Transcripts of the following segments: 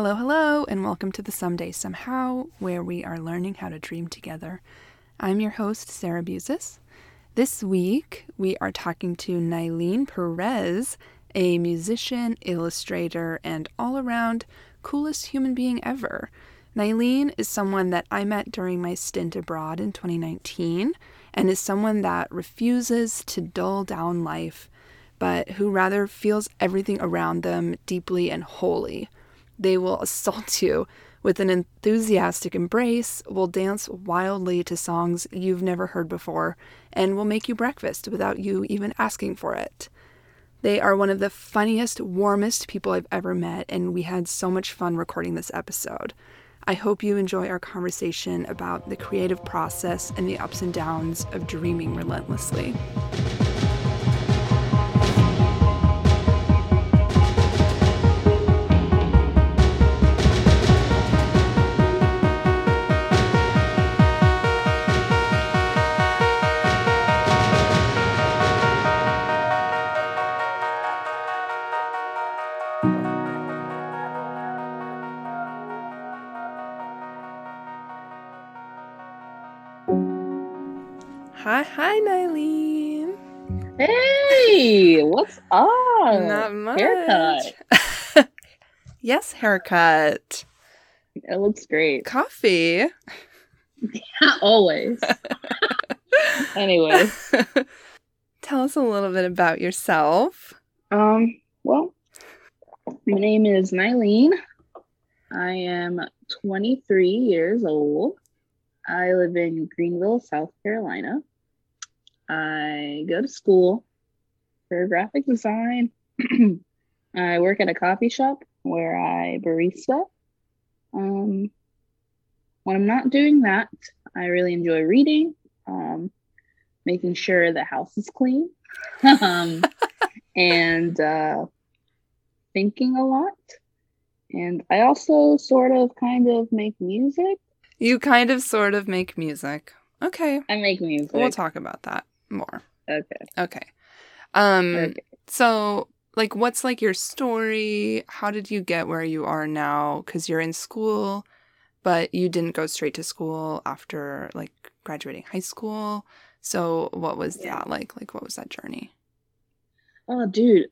Hello, hello, and welcome to the Someday Somehow, where we are learning how to dream together. I'm your host, Sarah Buzis. This week, we are talking to Nyleen Perez, a musician, illustrator, and all around coolest human being ever. Nyleen is someone that I met during my stint abroad in 2019 and is someone that refuses to dull down life, but who rather feels everything around them deeply and wholly. They will assault you with an enthusiastic embrace, will dance wildly to songs you've never heard before, and will make you breakfast without you even asking for it. They are one of the funniest, warmest people I've ever met, and we had so much fun recording this episode. I hope you enjoy our conversation about the creative process and the ups and downs of dreaming relentlessly. Hi, Nyleen. Hey, what's up? Not much. Haircut. yes, haircut. It looks great. Coffee. Always. anyway, Tell us a little bit about yourself. um, well, my name is Nyleen. I am 23 years old. I live in Greenville, South Carolina. I go to school for graphic design. I work at a coffee shop where I barista. Um, when I'm not doing that, I really enjoy reading, um, making sure the house is clean, um, and uh, thinking a lot. And I also sort of kind of make music. You kind of sort of make music. Okay. I make music. We'll talk about that more. Okay. Okay. Um okay. so like what's like your story? How did you get where you are now cuz you're in school but you didn't go straight to school after like graduating high school. So what was Yeah. that like? Like what was that journey? Oh, dude.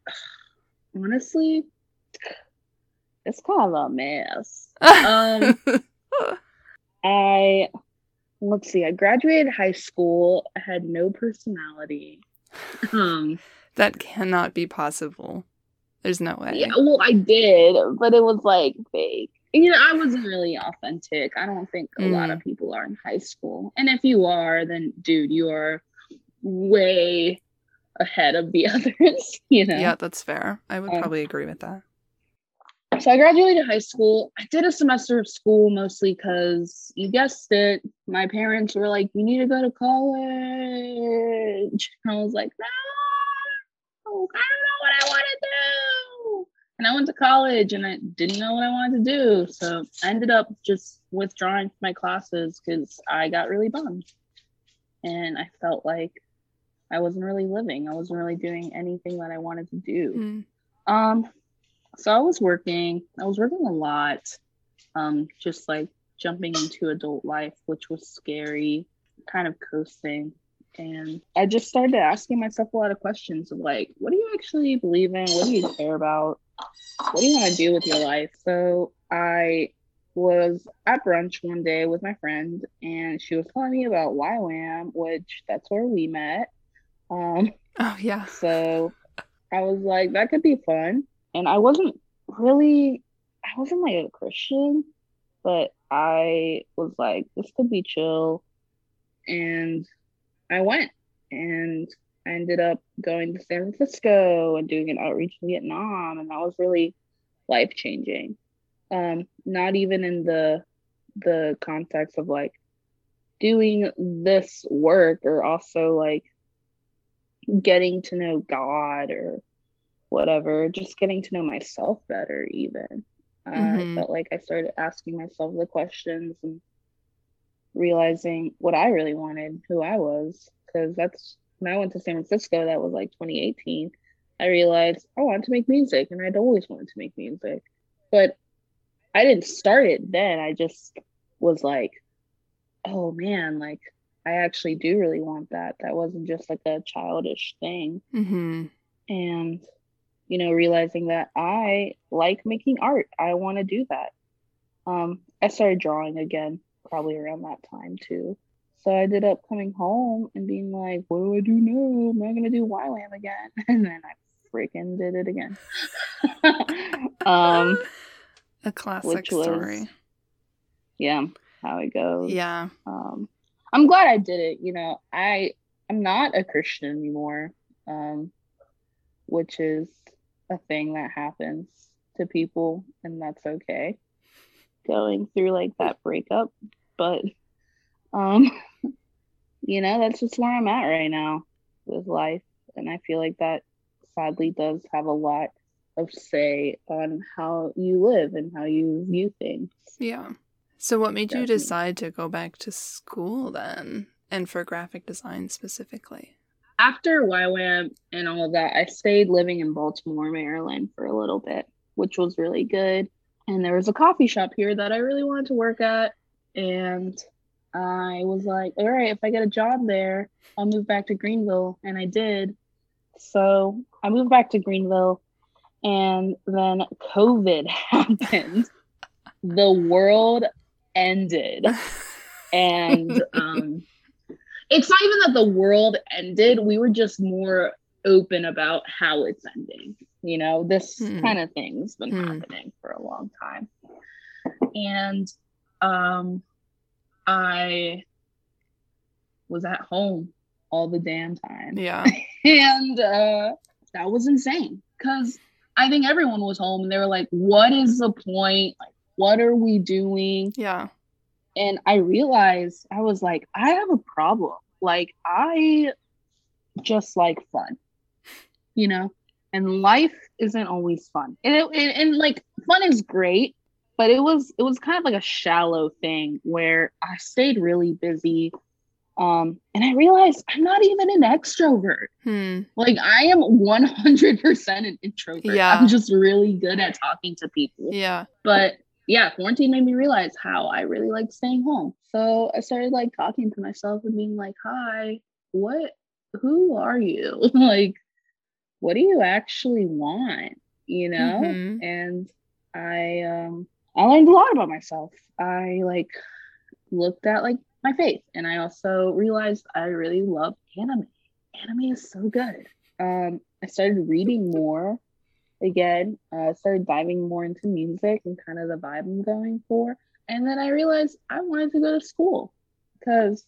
Honestly, it's kind of a mess. Um, I let's see. I graduated high school. I had no personality. Um, that cannot be possible. There's no way. yeah, well, I did, but it was like fake. You know, I wasn't really authentic. I don't think a lot of people are in high school. And if you are, then dude, you are way ahead of the others. You know. Yeah, that's fair. I would Um, probably agree with that. So I graduated high school. I did a semester of school mostly because you guessed it. My parents were like, "You need to go to college." And I was like, "No, I don't know what I want to do." And I went to college, and I didn't know what I wanted to do. So I ended up just withdrawing from my classes because I got really bummed, and I felt like I wasn't really living. I wasn't really doing anything that I wanted to do. Mm. Um, so I was working. I was working a lot. Um, just like jumping into adult life, which was scary, kind of coasting. And I just started asking myself a lot of questions of like, what do you actually believe in? What do you care about? What do you want to do with your life? So I was at brunch one day with my friend, and she was telling me about YWAM, which that's where we met. Um, Oh yeah. so I was like, that could be fun. And I wasn't really, I wasn't like a Christian, but I was like, this could be chill. And I went and I ended up going to San Francisco and doing an outreach in Vietnam. And that was really life changing. Um, not even in the the context of like doing this work or also like getting to know God or whatever, just getting to know myself better, even. Uh, Mhm. I felt like I started asking myself the questions and realizing what I really wanted, who I was. Because that's when I went to San Francisco, that was like 2018. I realized I wanted to make music and I'd always wanted to make music. But I didn't start it then. I just was like, oh man, like I actually do really want that. That wasn't just like a childish thing. Mm-hmm. And, you know, realizing that I like making art. I want to do that. Um, I started drawing again probably around that time too. So I ended up coming home and being like, what do I do now? Am I gonna do YWAM again? And then I freaking did it again. um a classic story. Yeah, how it goes. Yeah. Um I'm glad I did it. You know, I I'm not a Christian anymore. Um which is a thing that happens to people and that's okay. Going through like that breakup. But um you know, that's just where I'm at right now with life. And I feel like that sadly does have a lot of say on how you live and how you view things. Yeah. So, what made Definitely. you decide to go back to school then, and for graphic design specifically? After YWAM and all of that, I stayed living in Baltimore, Maryland for a little bit, which was really good. And there was a coffee shop here that I really wanted to work at. And I was like, all right, if I get a job there, I'll move back to Greenville. And I did. So I moved back to Greenville. And then COVID happened. the world ended. And um, it's not even that the world ended, we were just more open about how it's ending. You know, this mm. kind of thing's been mm. happening for a long time. And um, I was at home all the damn time. Yeah. and uh, that was insane because I think everyone was home and they were like, what is the point? Like, what are we doing? Yeah. And I realized I was like, I have a problem. Like, I just like fun, you know? And life isn't always fun. And, it, and, and like, fun is great, but it was it was kind of like a shallow thing where I stayed really busy. Um, and I realized I'm not even an extrovert. Hmm. Like I am 100% an introvert. Yeah. I'm just really good at talking to people. Yeah. But yeah, quarantine made me realize how I really like staying home. So I started like talking to myself and being like, "Hi, what? Who are you? like, what do you actually want? You know?" Mm-hmm. And I um I learned a lot about myself. I like looked at like my faith and I also realized I really love anime. Anime is so good. Um, I started reading more again. I uh, started diving more into music and kind of the vibe I'm going for. And then I realized I wanted to go to school because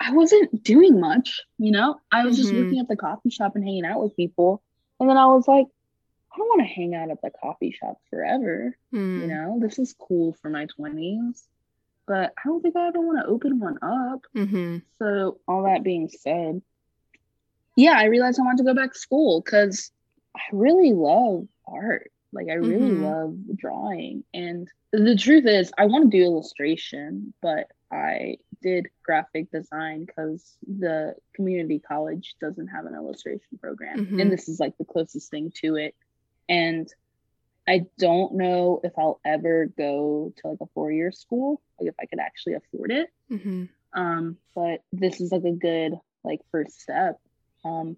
I wasn't doing much, you know? I was mm-hmm. just working at the coffee shop and hanging out with people. And then I was like, I don't want to hang out at the coffee shop forever. Mm. You hmm. know, this is cool for my 20s, but I don't think I ever want to open one up. Mm-hmm. So, all that being said, yeah, I realized I wanted to go back to school because I really love art. Like, I really mm-hmm. love drawing. And the truth is, I want to do illustration, but I did graphic design because the community college doesn't have an illustration program. Mm-hmm. And this is like the closest thing to it and I don't know if I'll ever go to like a four year school, like if I could actually afford it. Mm-hmm. Um, but this is like a good like first step. Um,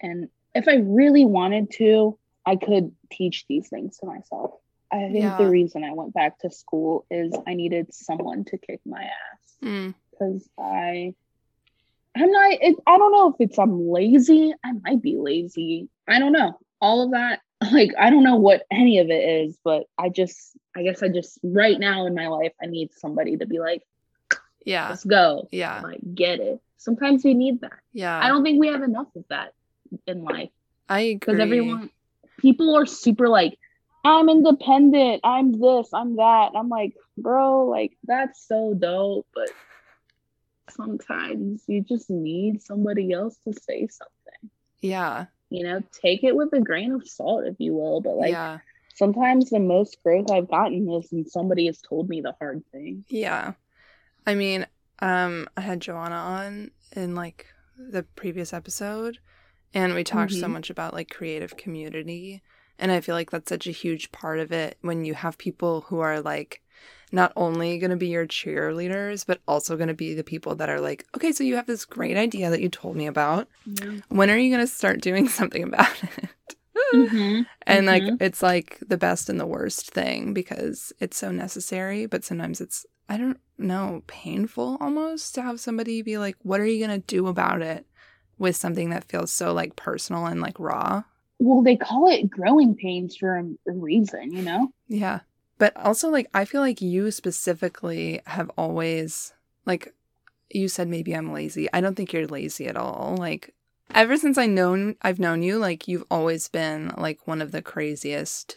and if I really wanted to, I could teach these things to myself. I think yeah. the reason I went back to school is I needed someone to kick my ass because mm. I, I'm not. It, I don't know if it's I'm lazy. I might be lazy. I don't know all of that like i don't know what any of it is but i just i guess i just right now in my life i need somebody to be like yeah let's go yeah like get it sometimes we need that yeah i don't think we have enough of that in life i agree because everyone people are super like i'm independent i'm this i'm that i'm like bro like that's so dope but sometimes you just need somebody else to say something yeah you know, take it with a grain of salt, if you will. But like yeah. sometimes the most growth I've gotten is when somebody has told me the hard thing. Yeah. I mean, um, I had Joanna on in like the previous episode and we talked mm-hmm. so much about like creative community And I feel like that's such a huge part of it when you have people who are like not only going to be your cheerleaders, but also going to be the people that are like, okay, so you have this great idea that you told me about. Yeah. When are you going to start doing something about it? Mhm. And like, Mhm. it's like the best and the worst thing because it's so necessary, but sometimes it's, I don't know, painful almost to have somebody be like, what are you going to do about it with something that feels so like personal and like raw? Well, they call it growing pains for a reason, you know? Yeah. But also, like, I feel like you specifically have always, like, you said maybe I'm lazy. I don't think you're lazy at all. Like, ever since I known I've known you, like, you've always been like one of the craziest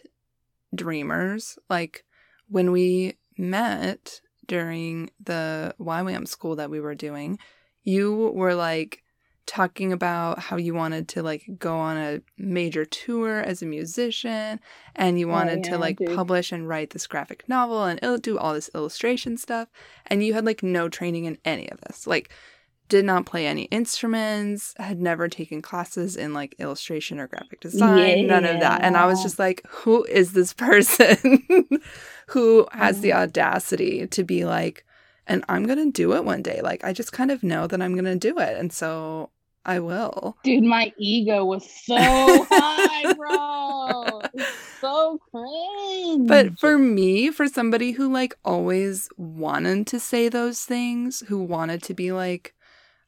dreamers. Like, when we met during the YWAM school that we were doing, you were like talking about how you wanted to like go on a major tour as a musician and you Oh, wanted to like dude. publish and write this graphic novel and il- do all this illustration stuff and you had like no training in any of this like did not play any instruments had never taken classes in like illustration or graphic design none of that and i was just like who is this person who has the Mhm. audacity to be like and i'm gonna do it one day like i just kind of know that i'm gonna do it and so i will Dude, my ego was so high, bro. So cringe. But for me, for somebody who like always wanted to say those things, who wanted to be like,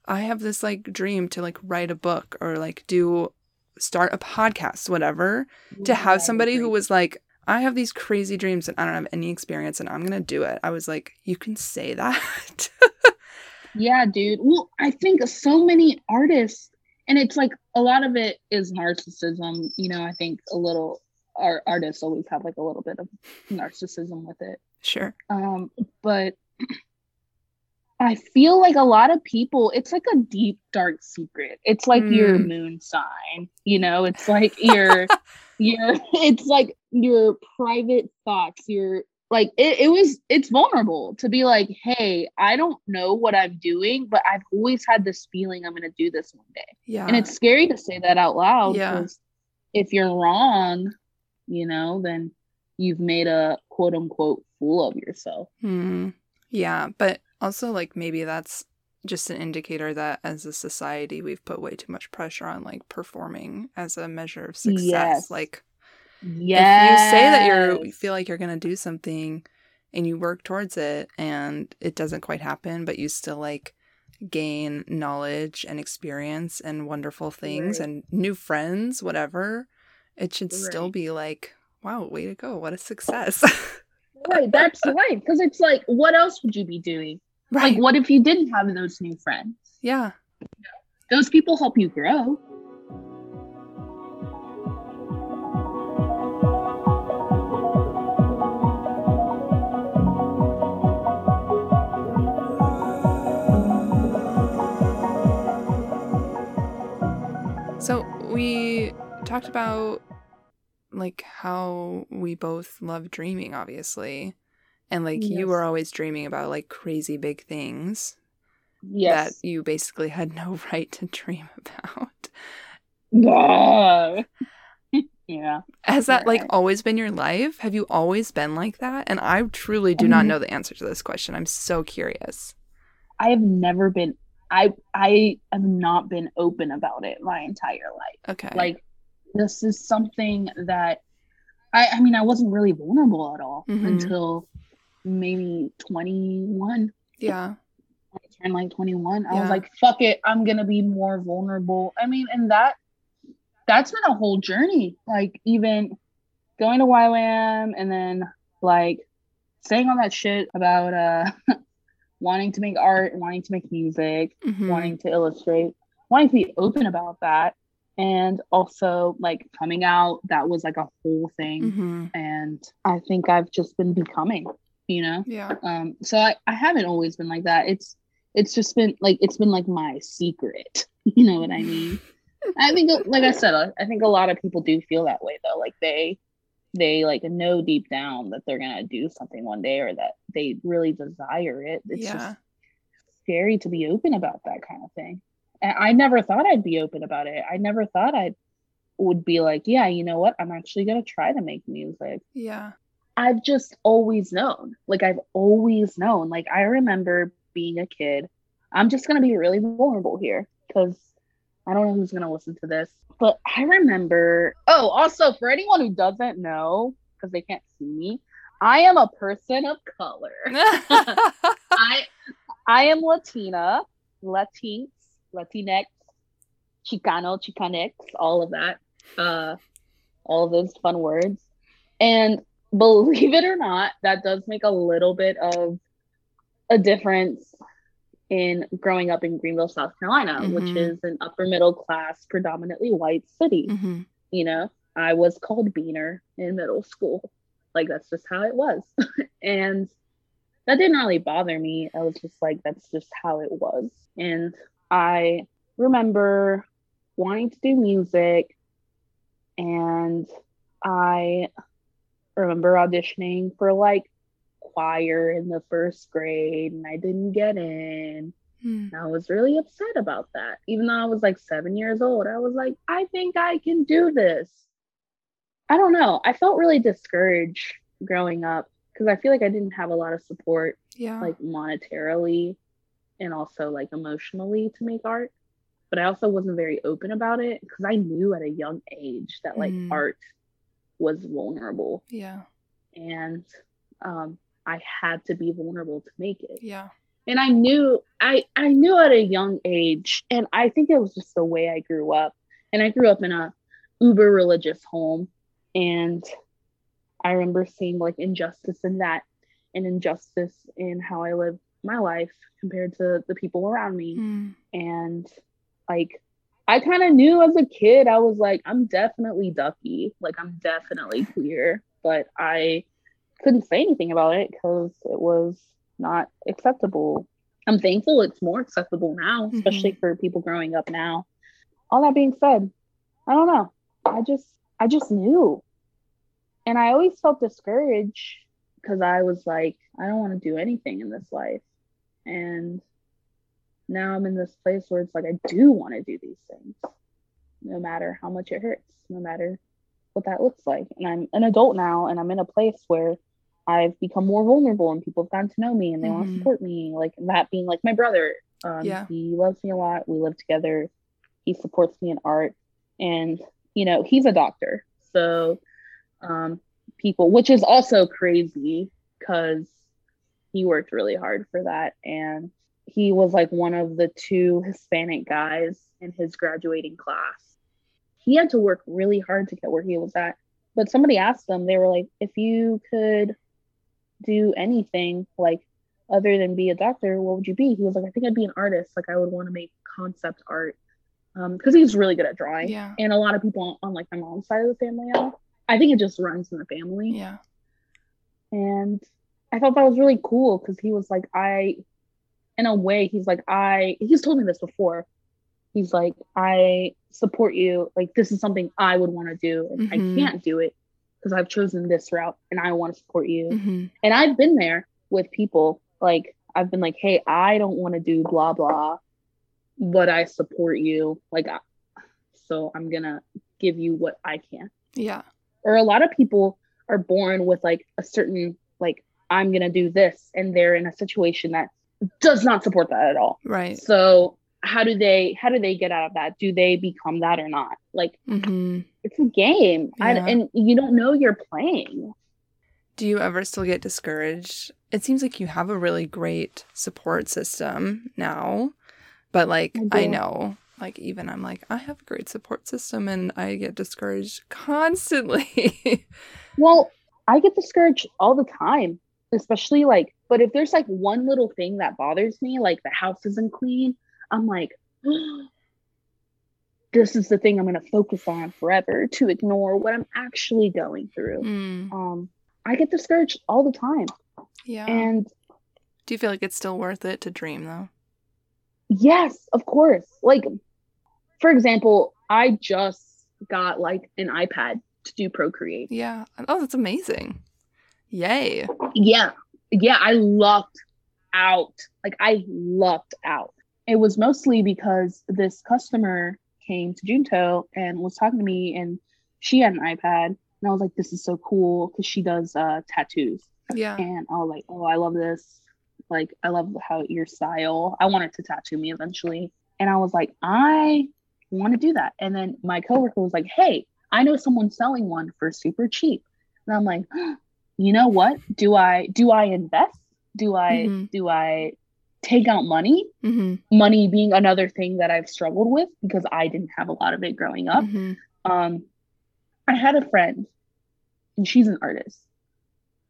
I have this like dream to like write a book or like do start a podcast, whatever, to Yeah, I have somebody who was like, I have these crazy dreams and I don't have any experience and I'm gonna do it. I was like, you can say that. Yeah, dude. Well, I think so many artists, and it's like a lot of it is narcissism. You know, I think a little our artists always have like a little bit of narcissism with it. sure. Um, but I feel like a lot of people, it's like a deep, dark secret. It's like your Mm. moon sign, you know, it's like your, your, it's like your private thoughts, your, like, it, it was, it's vulnerable to be like, hey, I don't know what I'm doing, but I've always had this feeling I'm going to do this one day. Yeah. And it's scary to say that out loud Yeah. if you're wrong, you know, then you've made a quote unquote fool of yourself. Hmm. Yeah, but also like maybe that's just an indicator that as a society we've put way too much pressure on like performing as a measure of success. Yes. Like Yeah. if you say that you're you feel like you're going to do something and you work towards it and it doesn't quite happen, but you still like gain knowledge and experience and wonderful things Right. and new friends, whatever, it should still be like, wow, way to go. What a success. right, that's right. Because it's like, what else would you be doing? Right. Like, what if you didn't have those new friends? yeah. Those people help you grow. So we talked about like how we both love dreaming, obviously. And like you were always dreaming about like crazy big things Yes. that you basically had no right to dream about. Yeah. yeah. Has that like always been your life? Have you always been like that? And I truly do not know the answer to this question. I'm so curious. I have never been. I I have not been open about it my entire life. Okay. Like, this is something that I. I mean, I wasn't really vulnerable at all Mhm. until maybe twenty one. yeah. I turned like 21, I was like, fuck it, I'm gonna be more vulnerable. I mean, and that that's been a whole journey. Like even going to YWAM and then like saying all that shit about uh wanting to make art, wanting to make music, Mhm. wanting to illustrate, wanting to be open about that. And also like coming out, that was like a whole thing. Mhm. And I think I've just been becoming, you know? Yeah. um so I, I haven't always been like that it's it's just been like it's been like my secret you know what i mean i think like i said I- i think a lot of people do feel that way though like they they like know deep down that they're gonna do something one day or that they really desire it it's yeah. just scary to be open about that kind of thing and i never thought i'd be open about it i never thought i'd would be like, yeah, you know what? I'm actually going to try to make music. Yeah. I've just always known. Like, I've always known. Like, I remember being a kid. I'm just going to be really vulnerable here because I don't know who's going to listen to this. But I remember, oh, also for anyone who doesn't know, because they can't see me, I am a person of color. I I am Latina, Latinx, Latinx, Chicano, Chicanx, all of that. Uh all of those fun words. And believe it or not, that does make a little bit of a difference in growing up in Greenville, South Carolina, mm-hmm. which is an upper middle class, predominantly white city. Mm-hmm. You know, I was called Beaner in middle school. Like that's just how it was. and that didn't really bother me. I was just like, that's just how it was. And I remember wanting to do music and I remember auditioning for like choir in the first grade and I didn't get in. Hmm. I was really upset about that. Even though I was like seven years old, I was like, I think I can do this. I don't know. I felt really discouraged growing up because I feel like I didn't have a lot of support, yeah, like monetarily and also like emotionally to make art. But I also wasn't very open about it because I knew at a young age that like mm. art was vulnerable. Yeah. And um, I had to be vulnerable to make it. Yeah. And I knew I I knew at a young age, and I think it was just the way I grew up. And I grew up in a uber religious home, and I remember seeing like injustice in that, and injustice in how I lived my life compared to the people around me. Mm. And like I kind of knew as a kid, I was like, I'm definitely ducky, like I'm definitely queer, but I couldn't say anything about it because it was not acceptable. I'm thankful it's more acceptable now, especially mm-hmm. for people growing up now. All that being said, I don't know. I just I just knew. And I always felt discouraged because I was like, I don't want to do anything in this life. And now I'm in this place where it's like I do want to do these things. No matter how much it hurts, no matter what that looks like. And I'm an adult now and I'm in a place where I've become more vulnerable and people have gotten to know me and they mm-hmm. want to support me. Like that being like my brother. Um, yeah. He loves me a lot. We live together. He supports me in art. And, you know, he's a doctor. So um, people, which is also crazy because he worked really hard for that. And he was like one of the two Hispanic guys in his graduating class. He had to work really hard to get where he was at. But somebody asked him, they were like, if you could do anything like other than be a doctor, what would you be? He was like, I think I'd be an artist. Like I would want to make concept art because um, he's really good at drawing. Yeah. And a lot of people on, on like my mom's side of the family are. I think it just runs in the family. Yeah. And I thought that was really cool because he was like, I, in a way, he's like, I, he's told me this before. He's like, I support you. Like, this is something I would want to do. And mm-hmm. I can't do it because I've chosen this route and I want to support you. Mm-hmm. And I've been there with people like I've been like, hey, I don't want to do blah blah, but I support you. Like, so I'm gonna give you what I can. Yeah. Or a lot of people are born with like a certain like I'm gonna do this, and they're in a situation that does not support that at all. Right. So how do they how do they get out of that do they become that or not like mm-hmm. it's a game yeah. I, and you don't know you're playing do you ever still get discouraged it seems like you have a really great support system now but like I, I know like even i'm like i have a great support system and i get discouraged constantly well i get discouraged all the time especially like but if there's like one little thing that bothers me like the house isn't clean I'm like, this is the thing I'm going to focus on forever to ignore what I'm actually going through. Mm. Um, I get discouraged all the time. Yeah. And do you feel like it's still worth it to dream though? Yes, of course. Like, for example, I just got like an iPad to do Procreate. Yeah. Oh, that's amazing. Yay. Yeah. Yeah. I lucked out. Like, I lucked out it was mostly because this customer came to Junto and was talking to me, and she had an iPad, and I was like, "This is so cool" because she does uh, tattoos. Yeah. And I was like, "Oh, I love this! Like, I love how your style. I wanted to tattoo me eventually." And I was like, "I want to do that." And then my coworker was like, "Hey, I know someone selling one for super cheap," and I'm like, "You know what? Do I do I invest? Do I Mhm. do I take out money?" Mm-hmm. money being another thing that I've struggled with because I didn't have a lot of it growing up. hmm Um, I had a friend, and she's an artist.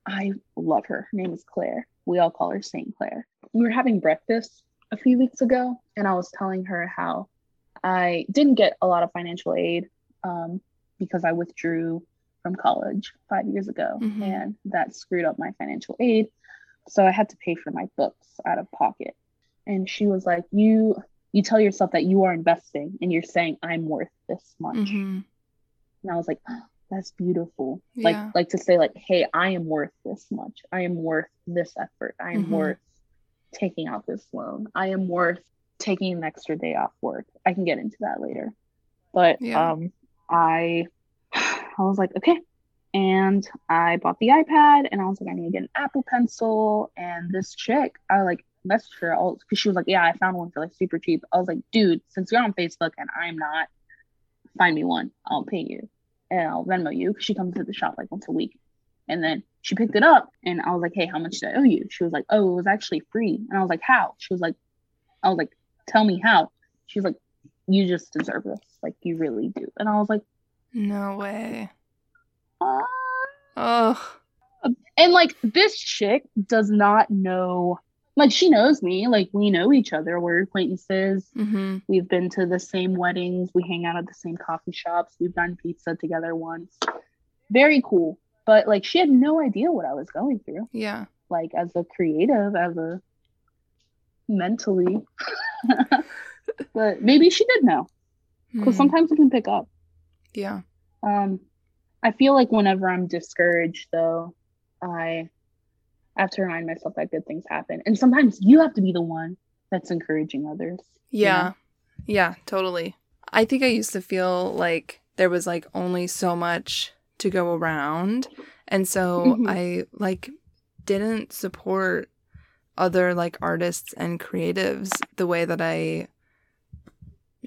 I love her. Her name is Claire. We all call her Saint Claire. We were having breakfast a few weeks ago, and I was telling her how I didn't get a lot of financial aid um, because I withdrew from college five years ago, Mhm. and that screwed up my financial aid. So I had to pay for my books out of pocket. And she was like, "You, you tell yourself that you are investing, and you're saying I'm worth this much." hmm and I was like, "Oh, "That's beautiful." Yeah. Like, like to say, like, "Hey, I am worth this much. I am worth this effort. I am Mhm. worth taking out this loan. I am worth taking an extra day off work." I can get into that later, but Yeah. um, I, I was like, okay, and I bought the iPad, and I was like, I need to get an Apple Pencil, and this chick, I like messaged her all because she was like, "Yeah, I found one for like super cheap." I was like, "Dude, since you're on Facebook and I'm not, find me one. I'll pay you." and I'll Venmo you because she comes to the shop like once a week. And then she picked it up and I was like, Hey, how much do I owe you? She was like, Oh, it was actually free. And I was like, How? She was like, I was like, Tell me how. She was like, You just deserve this. Like, you really do. And I was like, No way. uh, Oh. and like this chick does not know like she knows me. Like we know each other. We're acquaintances. Hmm we've been to the same weddings. We hang out at the same coffee shops. We've done pizza together once. Very cool. But like she had no idea what i was going through. Yeah. like as a creative as a mentally. But maybe she did know. Because Mhm. sometimes we can pick up Yeah. um i feel like whenever i'm discouraged though i have to remind myself that good things happen and sometimes you have to be the one that's encouraging others Yeah. Yeah, totally. I think I used to feel like there was like only so much to go around. And so Mhm. I like didn't support other like artists and creatives the way that I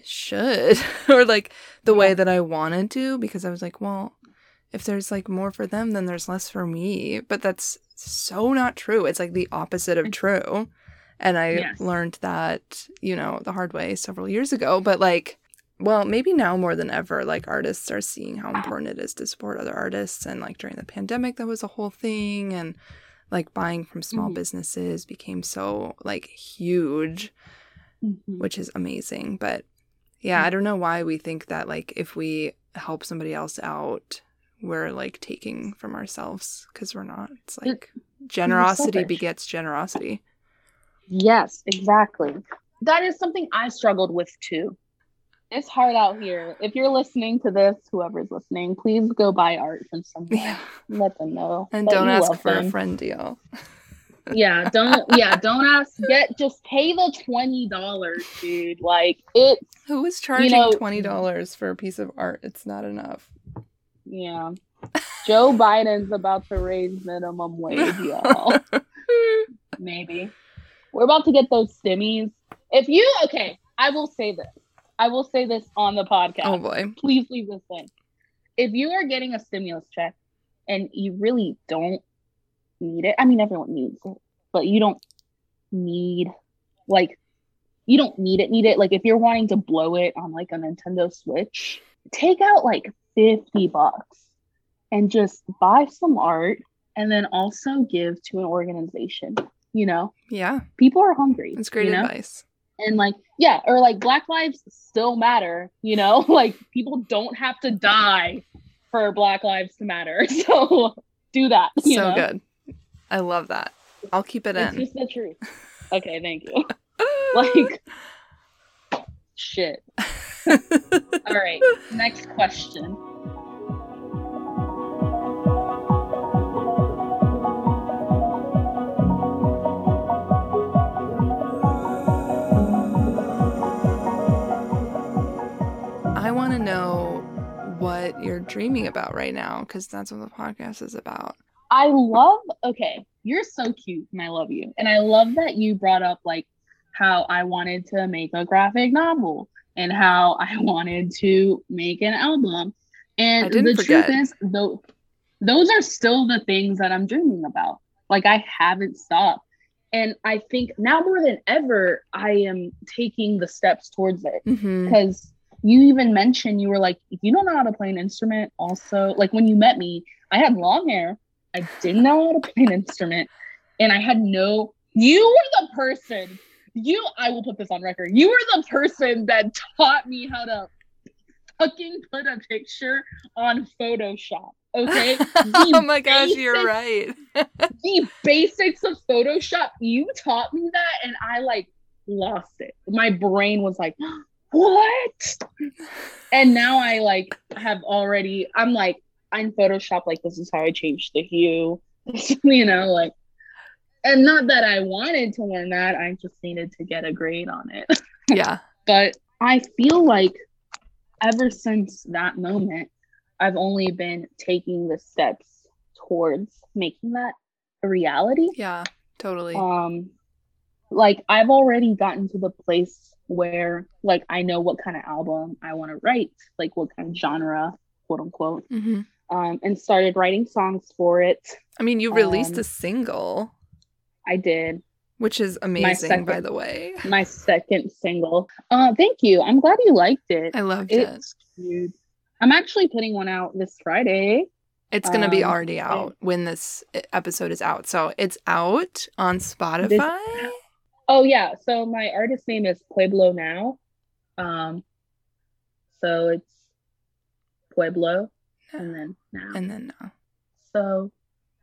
should or like the way that I wanted to because I was like, well, if there's like more for them, then there's less for me. But that's so not true. It's like the opposite of true. And I Yes. learned that, you know, the hard way several years ago. But like, well, maybe now more than ever, like artists are seeing how important it is to support other artists. And like during the pandemic, that was a whole thing. And like buying from small Mhm. businesses became so like huge Mhm. which is amazing. But yeah, I mm. don't know why we think that like if we help somebody else out, we're like taking from ourselves because we're not. It's like generosity begets generosity. Yes, exactly. That is something I struggled with too. It's hard out here. If you're listening to this, whoever's listening, please go buy art from someone. Yeah. Let them know. And don't ask for a friend deal. Yeah, don't yeah, don't ask. Get just pay the twenty dollars, dude. Like it Who is charging know- twenty dollars for a piece of art? It's not enough. yeah. Joe Biden's about to raise minimum wage, y'all. Maybe. We're about to get those stimmies. If you okay, I will say this. I will say this on the podcast. oh boy. please leave this in. If you are getting a stimulus check and you really don't need it, I mean, everyone needs it, but you don't need, like, you don't need it, need it. Like, if you're wanting to blow it on like a Nintendo Switch, take out like 50 bucks and just buy some art and then also give to an organization. You know, Yeah, people are hungry. that's great you know? advice. and like yeah or like black lives still matter you know like people don't have to die for black lives to matter so do that you So know? good. I love that. I'll keep it it's in. just the truth okay thank you like shit all right next question I want to know what you're dreaming about right now because that's what the podcast is about. I love, okay, you're so cute and I love you. And I love that you brought up like how I wanted to make a graphic novel and how I wanted to make an album. And the forget. truth is, though, those are still the things that I'm dreaming about. Like I haven't stopped. And I think now more than ever, I am taking the steps towards it because mm-hmm. you even mentioned you were like, you don't know how to play an instrument, also, like when you met me, I had long hair, I didn't know how to play an instrument, and I had no. You were the person. You, I will put this on record. You were the person that taught me how to fucking put a picture on Photoshop. Okay. oh my gosh, you're right. the basics of Photoshop. You taught me that, and I like lost it. My brain was like, what? And now I like have already, I'm like, I'm Photoshop, like, this is how I change the hue, you know, like, and not that I wanted to learn that, I just needed to get a grade on it. Yeah. but I feel like ever since that moment, I've only been taking the steps towards making that a reality. Yeah, totally. Um like I've already gotten to the place where like I know what kind of album I want to write, like what kind of genre, quote unquote. Mm-hmm. Um, and started writing songs for it. I mean, you released um, a single. I did. Which is amazing, second, by the way. My second single. Uh, thank you. I'm glad you liked it. I loved it's it. Cute. I'm actually putting one out this Friday. It's going to um, be already out when this episode is out. So it's out on Spotify. This, oh yeah, so my artist name is Pueblo Now. Um so it's Pueblo and then now. And then now. So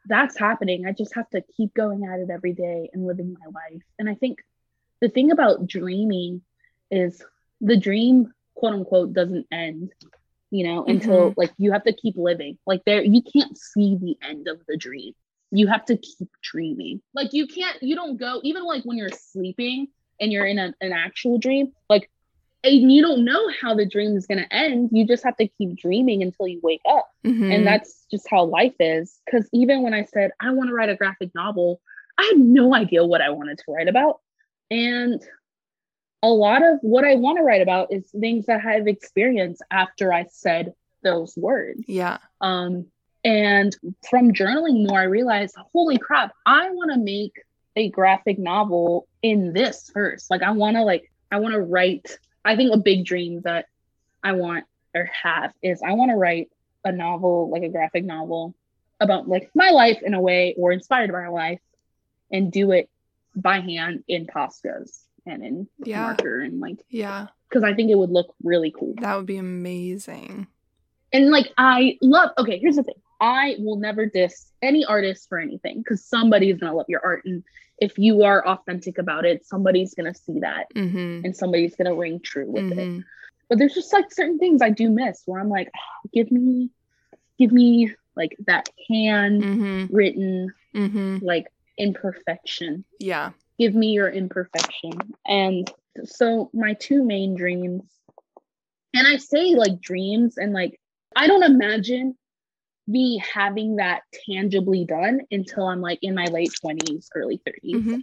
that's happening. I just have to keep going at it every day and living my life. And I think the thing about dreaming is the dream, quote unquote, doesn't end you know, until mm-hmm. like you have to keep living. Like there, you can't see the end of the dream. You have to keep dreaming. Like you can't, you don't go, even like when you're sleeping and you're in a, an actual dream, like, and you don't know how the dream is going to end. You just have to keep dreaming until you wake up. Mm-hmm. And that's just how life is. Because even when I said, I want to write a graphic novel, I had no idea what I wanted to write about. And a lot of what I want to write about is things that I've experienced after I said those words. Yeah. Um, and from journaling more, I realized, holy crap, I want to make a graphic novel in this first. Like I want to like I want to write. I think a big dream that I want or have is I want to write a novel, like a graphic novel about like my life in a way or inspired by my life and do it by hand in Poscas pen and yeah. marker and like yeah. because i think it would look really cool. That would be amazing. And like i love okay here's the thing i will never diss any artist for anything because somebody's gonna love your art and if you are authentic about it somebody's gonna see that mm-hmm. and somebody's gonna ring true with mm-hmm. it but there's just like certain things i do miss where i'm like oh, give me give me like that hand mm-hmm. written mm-hmm. like imperfection yeah give me your imperfection. And so my two main dreams, and I say like dreams, and like I don't imagine me having that tangibly done until I'm like in my late 20s, early 30s. Mm-hmm.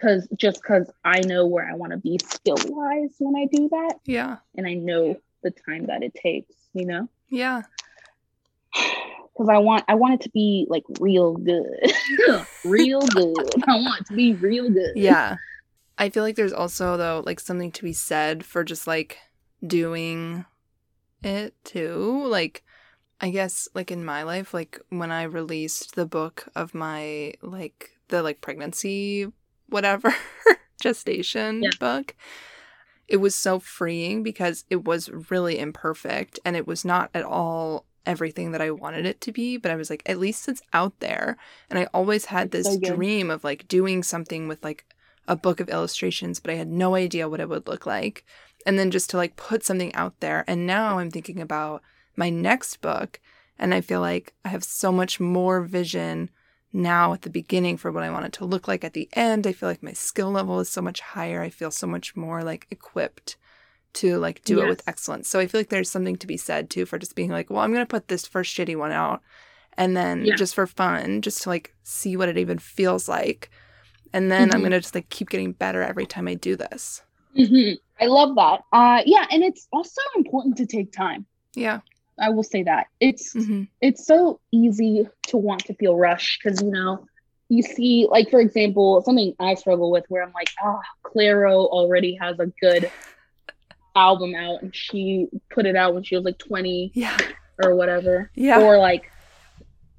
Cause just because I know where I want to be skill wise when I do that. Yeah. And I know the time that it takes, you know? Yeah. because I want I want it to be like real good, real good. I want it to be real good. Yeah, I feel like there's also though like something to be said for just like doing it too. Like, I guess like in my life, like when I released the book of my like the like pregnancy whatever gestation yeah. book it was so freeing because it was really imperfect and it was not at all everything that I wanted it to be, but I was like, at least it's out there. And I always had this so dream of like doing something with like a book of illustrations, but I had no idea what it would look like. And then just to like put something out there. And now I'm thinking about my next book. And I feel like I have so much more vision now at the beginning for what I want it to look like at the end. I feel like my skill level is so much higher. I feel so much more like equipped to like do it with excellence. So I feel like there's something to be said too for just being like, well, I'm going to put this first shitty one out and then Yeah. just for fun, just to like see what it even feels like. And then I'm Mhm. going to just like keep getting better every time I do this. Mhm. I love that. Uh, yeah, and it's also important to take time. Yeah. I will say that it's hmm it's so easy to want to feel rushed because you know you see like for example something I struggle with where I'm like ah Clairo already has a good album out and she put it out when she was like 20 Yeah. or whatever Yeah. or like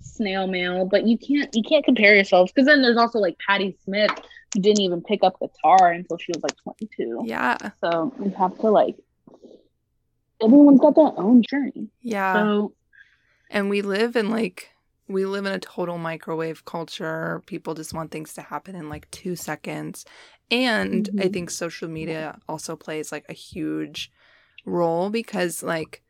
snail mail but you can't you can't compare yourselves because then there's also like Patti Smith who didn't even pick up guitar until she was like 22 yeah. so you have to like everyone's got their own journey Yeah. so And we live in like we live in a total microwave culture. People just want things to happen in like 2 seconds. And I Mhm. think social media also plays like a huge role because like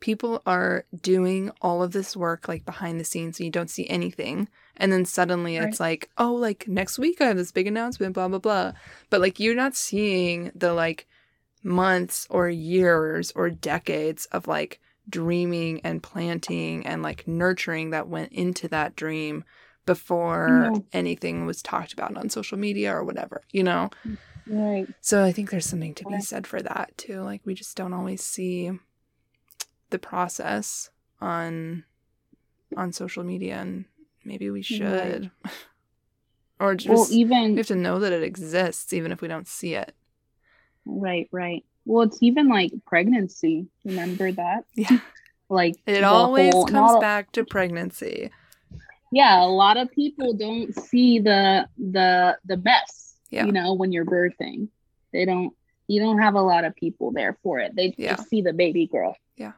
people are doing all of this work like behind the scenes and you don't see anything. And then suddenly it's like, oh, like next week I have this big announcement, blah, blah, blah. But like you're not seeing the like months or years or decades of like dreaming and planting and like nurturing that went into that dream before anything was talked about on social media or whatever, you know? right So I think there's something to be said for that too. Like we just don't always see the process on on social media and maybe we should. or just well even we have to know that it exists even if we don't see it. Right, right. Well, it's even like pregnancy. Remember that? Yeah. Like It always whole- comes back to pregnancy. Yeah, a lot of people don't see the the the mess. Yeah. You know, when you're birthing, they don't. You don't have a lot of people there for it. They Yeah. just see the baby girl. Yeah.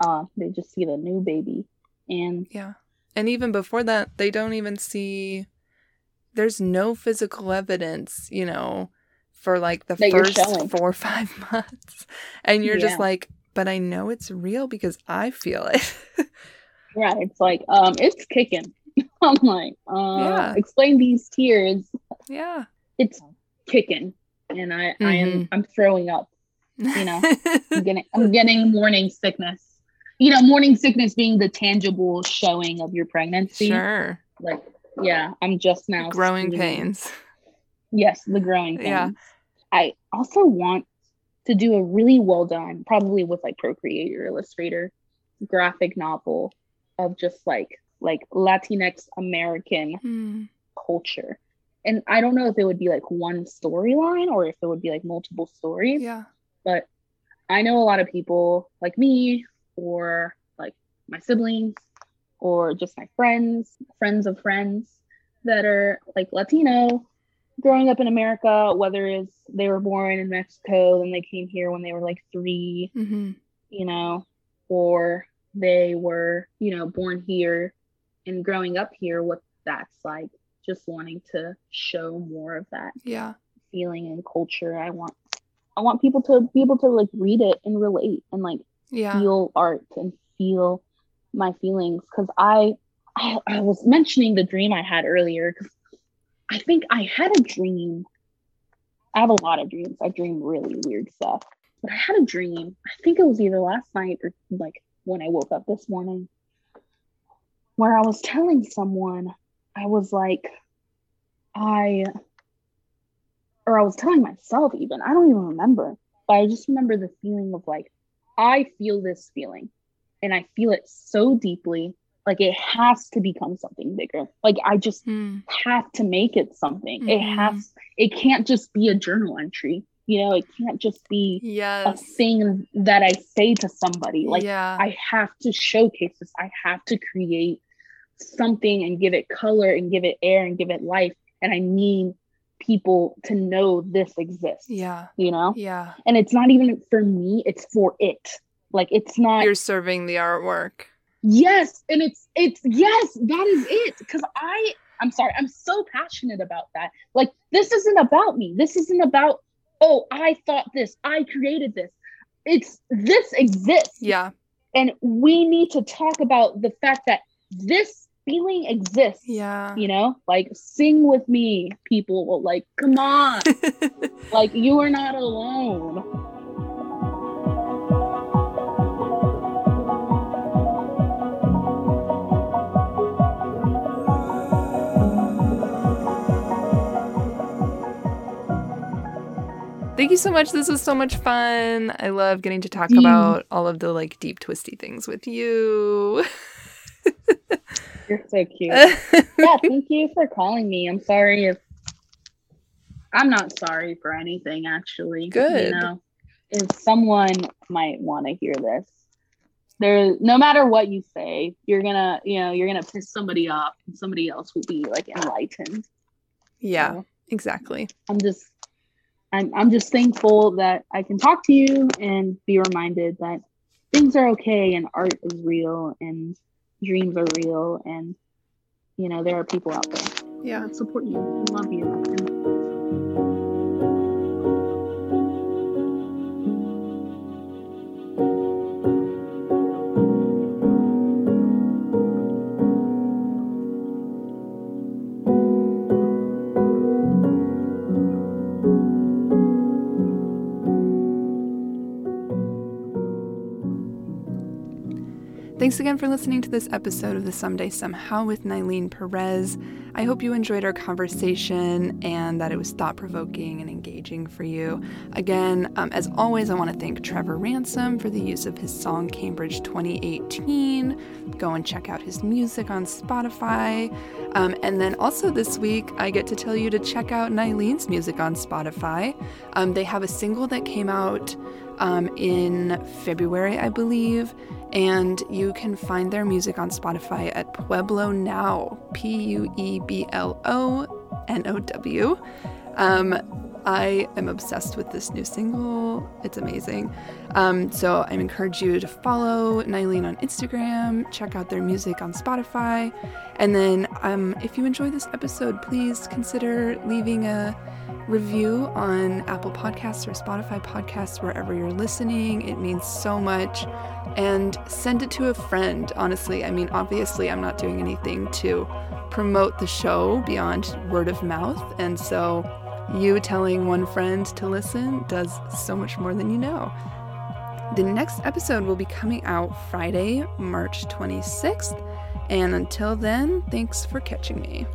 Uh, they just see the new baby, and Yeah. And even before that, they don't even see there's no physical evidence, you know, for like the That first four or five months. And you're just like, but I know it's real because I feel it. yeah, it's like um, it's kicking. I'm like, uh, Yeah. explain these tears. yeah. It's kicking, and I I am Mhm. I'm throwing up. You know. I'm getting I'm getting morning sickness. You know, morning sickness being the tangible showing of your pregnancy. sure. Like, yeah, I'm just now Growing pains. Yes, the growing pains. Yeah. I also want to do a really well done, probably with like Procreate or Illustrator, graphic novel of just like like Latinx American Hmm. culture. And I don't know if it would be like one storyline or if it would be like multiple stories. Yeah. but I know a lot of people like me or like my siblings or just my friends, friends of friends that are like Latino growing up in America, whether it's they were born in Mexico, then they came here when they were like three, hmm you know, or they were, you know, born here and growing up here, what that's like, just wanting to show more of that Yeah. feeling and culture. I want I want people to be able to like read it and relate and like Yeah. feel art and feel my feelings because I, I I was mentioning the dream I had earlier because I think I had a dream. I have a lot of dreams. I dream really weird stuff. But I had a dream. I think it was either last night or like when I woke up this morning where I was telling someone I was like I or I was telling myself even. I don't even remember. But I just remember the feeling of like I feel this feeling and I feel it so deeply. Like it has to become something bigger. Like I just Hmm. have to make it something. It Mhm. has it can't just be a journal entry. You know, it can't just be a thing that I say to somebody. Like yeah. I have to showcase this. I have to create something and give it color and give it air and give it life. And I need people to know this exists. yeah. You know? Yeah. And it's not even for me, it's for it. Like it's not You're serving the artwork. Yes, and it's it's yes, that is it. Because I I'm sorry, I'm so passionate about that. Like this isn't about me. This isn't about oh, I thought this, I created this. It's this exists. Yeah. And we need to talk about the fact that this feeling exists. Yeah. You know, like sing with me, people. Like, come on. like you are not alone. Thank you so much. This was so much fun. I love getting to talk mm. about all of the like deep twisty things with you. You're so cute. yeah, thank you for calling me. I'm sorry if I'm not sorry for anything actually. Good. You know, if someone might want to hear this, there no matter what you say, you're gonna, you know, you're gonna piss somebody off and somebody else will be like enlightened. Yeah, so, exactly. I'm just I'm I'm just thankful that I can talk to you and be reminded that things are okay and art is real and dreams are real and you know there are people out there. Yeah. Support you and love you Thanks again for listening to this episode of the Someday Somehow with Nyleen Perez. I hope you enjoyed our conversation and that it was thought provoking and engaging for you. Again, um, as always, I want to thank Trevor Ransom for the use of his song Cambridge 2018. Go and check out his music on Spotify. Um, and then also this week, I get to tell you to check out Nyleen's music on Spotify. Um, they have a single that came out um, in February, I believe and you can find their music on Spotify at Pueblo Now, P U E B L O N O W. Um, I am obsessed with this new single. It's amazing. Um, so I encourage you to follow Nyleen on Instagram, check out their music on Spotify, and then um, if you enjoy this episode, please consider leaving a review on Apple Podcasts or Spotify Podcasts, wherever you're listening. It means so much. And send it to a friend, honestly. I mean, obviously, I'm not doing anything to promote the show beyond word of mouth. And so, you telling one friend to listen does so much more than you know. The next episode will be coming out Friday, March 26th. And until then, thanks for catching me.